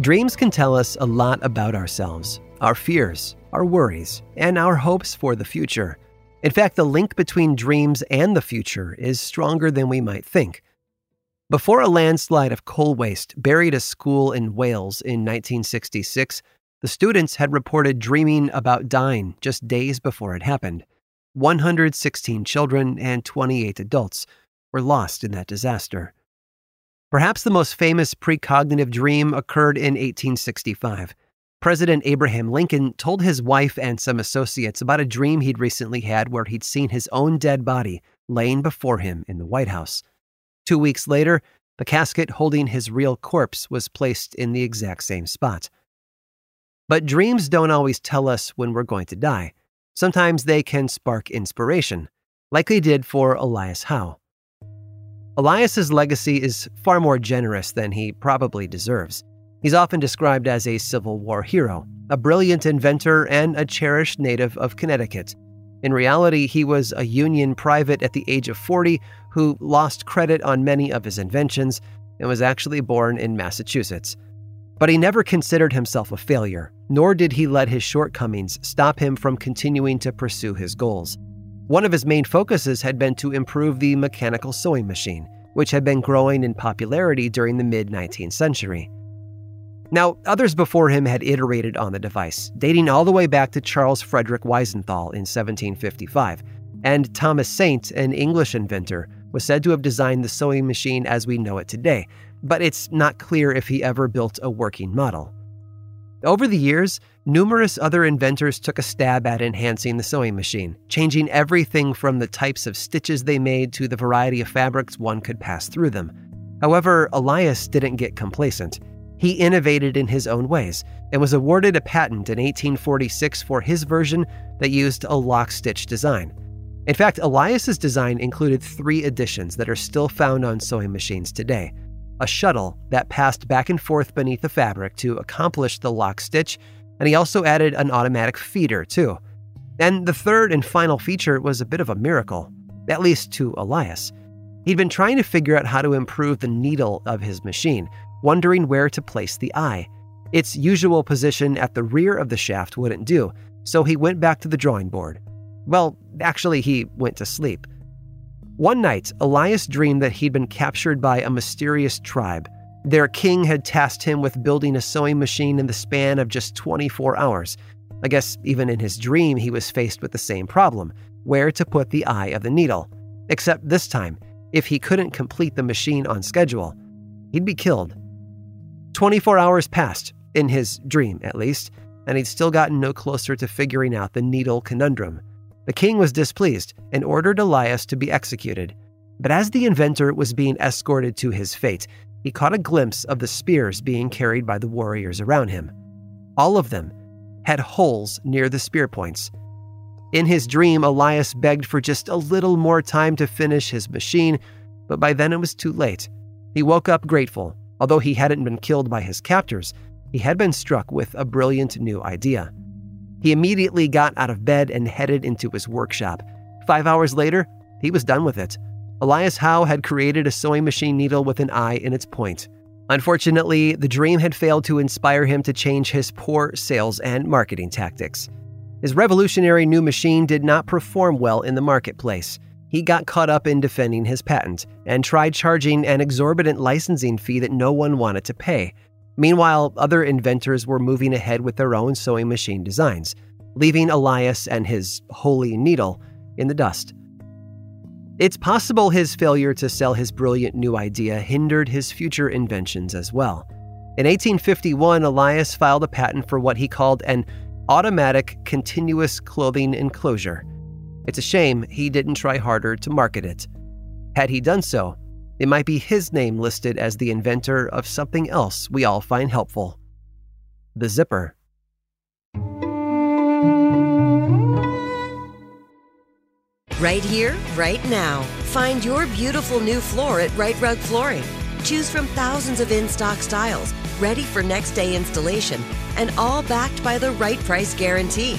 Dreams can tell us a lot about ourselves, our fears, our worries, and our hopes for the future. In fact, the link between dreams and the future is stronger than we might think. Before a landslide of coal waste buried a school in Wales in 1966, the students had reported dreaming about dying just days before it happened. 116 children and 28 adults were lost in that disaster. Perhaps the most famous precognitive dream occurred in 1865. President Abraham Lincoln told his wife and some associates about a dream he'd recently had where he'd seen his own dead body laying before him in the White House. Two weeks later, the casket holding his real corpse was placed in the exact same spot. But dreams don't always tell us when we're going to die. Sometimes they can spark inspiration, like they did for Elias Howe. Elias's legacy is far more generous than he probably deserves. He's often described as a Civil War hero, a brilliant inventor, and a cherished native of Connecticut. In reality, he was a Union private at the age of 40 who lost credit on many of his inventions and was actually born in Massachusetts. But he never considered himself a failure, nor did he let his shortcomings stop him from continuing to pursue his goals. One of his main focuses had been to improve the mechanical sewing machine, which had been growing in popularity during the mid 19th century. Now, others before him had iterated on the device, dating all the way back to Charles Frederick Wiesenthal in 1755, and Thomas Saint, an English inventor, was said to have designed the sewing machine as we know it today, but it's not clear if he ever built a working model. Over the years, numerous other inventors took a stab at enhancing the sewing machine, changing everything from the types of stitches they made to the variety of fabrics one could pass through them. However, Elias didn't get complacent. He innovated in his own ways and was awarded a patent in 1846 for his version that used a lock stitch design. In fact, Elias's design included three additions that are still found on sewing machines today a shuttle that passed back and forth beneath the fabric to accomplish the lock stitch, and he also added an automatic feeder, too. And the third and final feature was a bit of a miracle, at least to Elias. He'd been trying to figure out how to improve the needle of his machine, wondering where to place the eye. Its usual position at the rear of the shaft wouldn't do, so he went back to the drawing board. Well, actually, he went to sleep. One night, Elias dreamed that he'd been captured by a mysterious tribe. Their king had tasked him with building a sewing machine in the span of just 24 hours. I guess even in his dream, he was faced with the same problem where to put the eye of the needle. Except this time, if he couldn't complete the machine on schedule, he'd be killed. 24 hours passed, in his dream at least, and he'd still gotten no closer to figuring out the needle conundrum. The king was displeased and ordered Elias to be executed. But as the inventor was being escorted to his fate, he caught a glimpse of the spears being carried by the warriors around him. All of them had holes near the spear points. In his dream, Elias begged for just a little more time to finish his machine, but by then it was too late. He woke up grateful. Although he hadn't been killed by his captors, he had been struck with a brilliant new idea. He immediately got out of bed and headed into his workshop. Five hours later, he was done with it. Elias Howe had created a sewing machine needle with an eye in its point. Unfortunately, the dream had failed to inspire him to change his poor sales and marketing tactics. His revolutionary new machine did not perform well in the marketplace. he got caught up in defending his patent and tried charging an exorbitant licensing fee that no one wanted to pay. Meanwhile, other inventors were moving ahead with their own sewing machine designs, leaving Elias and his holy needle in the dust. It's possible his failure to sell his brilliant new idea hindered his future inventions as well. In 1851, Elias filed a patent for what he called an automatic continuous clothing enclosure. It's a shame he didn't try harder to market it. Had he done so, it might be his name listed as the inventor of something else we all find helpful the zipper. Right here, right now. Find your beautiful new floor at Rite Rug Flooring. Choose from thousands of in stock styles, ready for next day installation, and all backed by the right price guarantee.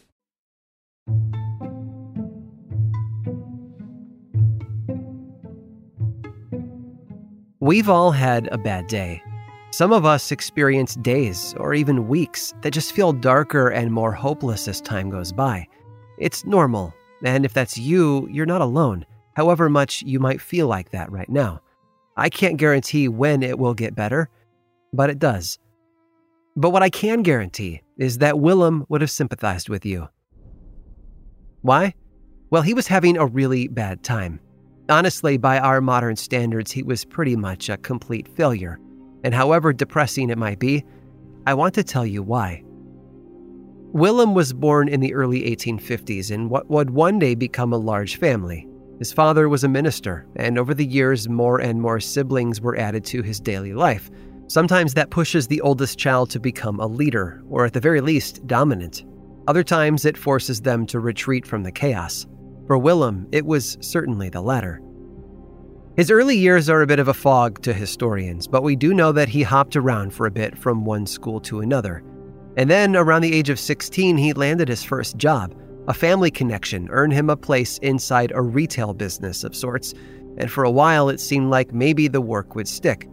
We've all had a bad day. Some of us experience days or even weeks that just feel darker and more hopeless as time goes by. It's normal, and if that's you, you're not alone, however much you might feel like that right now. I can't guarantee when it will get better, but it does. But what I can guarantee is that Willem would have sympathized with you. Why? Well, he was having a really bad time. Honestly, by our modern standards, he was pretty much a complete failure. And however depressing it might be, I want to tell you why. Willem was born in the early 1850s in what would one day become a large family. His father was a minister, and over the years, more and more siblings were added to his daily life. Sometimes that pushes the oldest child to become a leader, or at the very least, dominant. Other times, it forces them to retreat from the chaos. For Willem, it was certainly the latter. His early years are a bit of a fog to historians, but we do know that he hopped around for a bit from one school to another. And then, around the age of 16, he landed his first job. A family connection earned him a place inside a retail business of sorts, and for a while it seemed like maybe the work would stick.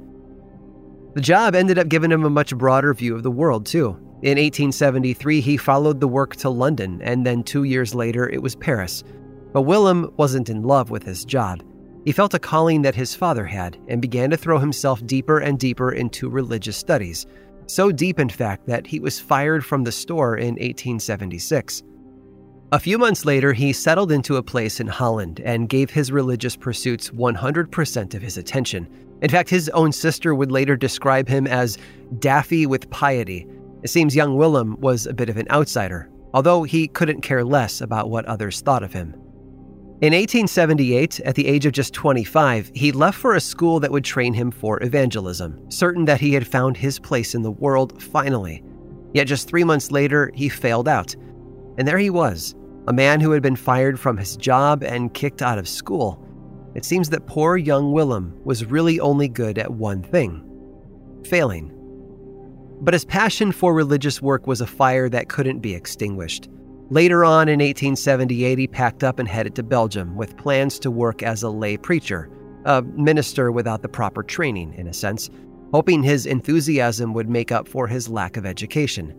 The job ended up giving him a much broader view of the world, too. In 1873, he followed the work to London, and then two years later, it was Paris. But Willem wasn't in love with his job. He felt a calling that his father had and began to throw himself deeper and deeper into religious studies. So deep, in fact, that he was fired from the store in 1876. A few months later, he settled into a place in Holland and gave his religious pursuits 100% of his attention. In fact, his own sister would later describe him as daffy with piety. It seems young Willem was a bit of an outsider, although he couldn't care less about what others thought of him. In 1878, at the age of just 25, he left for a school that would train him for evangelism, certain that he had found his place in the world finally. Yet just three months later, he failed out. And there he was, a man who had been fired from his job and kicked out of school. It seems that poor young Willem was really only good at one thing failing. But his passion for religious work was a fire that couldn't be extinguished. Later on in 1878, he packed up and headed to Belgium with plans to work as a lay preacher, a minister without the proper training, in a sense, hoping his enthusiasm would make up for his lack of education.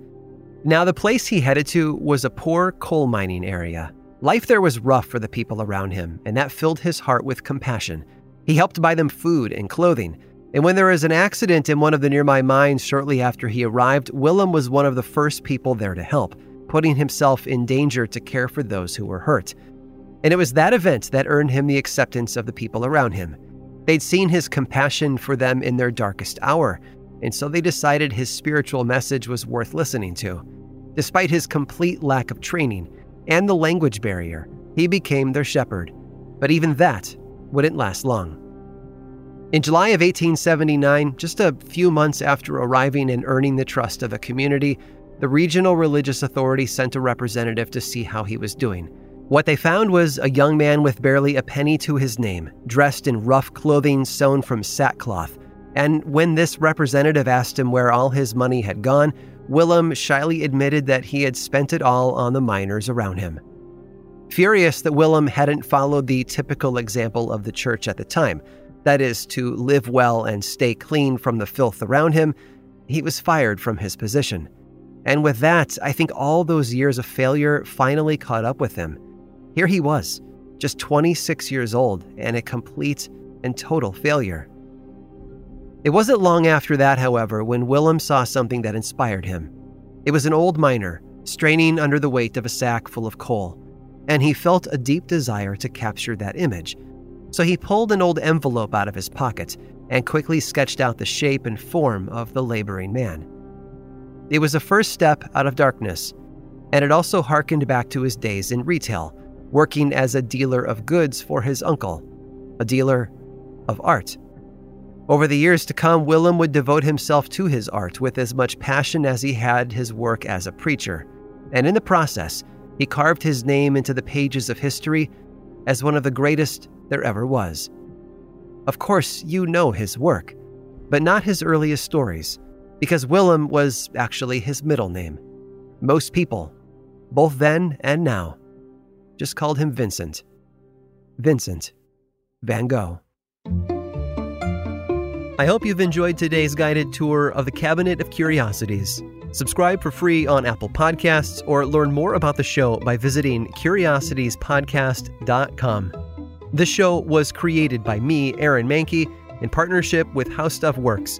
Now, the place he headed to was a poor coal mining area. Life there was rough for the people around him, and that filled his heart with compassion. He helped buy them food and clothing. And when there was an accident in one of the nearby mines shortly after he arrived, Willem was one of the first people there to help, putting himself in danger to care for those who were hurt. And it was that event that earned him the acceptance of the people around him. They'd seen his compassion for them in their darkest hour, and so they decided his spiritual message was worth listening to. Despite his complete lack of training and the language barrier, he became their shepherd. But even that wouldn't last long. In July of 1879, just a few months after arriving and earning the trust of the community, the regional religious authority sent a representative to see how he was doing. What they found was a young man with barely a penny to his name, dressed in rough clothing sewn from sackcloth, and when this representative asked him where all his money had gone, Willem shyly admitted that he had spent it all on the miners around him. Furious that Willem hadn't followed the typical example of the church at the time, that is, to live well and stay clean from the filth around him, he was fired from his position. And with that, I think all those years of failure finally caught up with him. Here he was, just 26 years old and a complete and total failure. It wasn't long after that, however, when Willem saw something that inspired him. It was an old miner straining under the weight of a sack full of coal, and he felt a deep desire to capture that image. So he pulled an old envelope out of his pocket and quickly sketched out the shape and form of the laboring man. It was a first step out of darkness, and it also harkened back to his days in retail, working as a dealer of goods for his uncle, a dealer of art. Over the years to come, Willem would devote himself to his art with as much passion as he had his work as a preacher. And in the process, he carved his name into the pages of history as one of the greatest there ever was. Of course, you know his work, but not his earliest stories, because Willem was actually his middle name. Most people, both then and now, just called him Vincent. Vincent Van Gogh. I hope you've enjoyed today's guided tour of the Cabinet of Curiosities. Subscribe for free on Apple Podcasts or learn more about the show by visiting curiositiespodcast.com. This show was created by me, Aaron Mahnke, in partnership with How Stuff Works.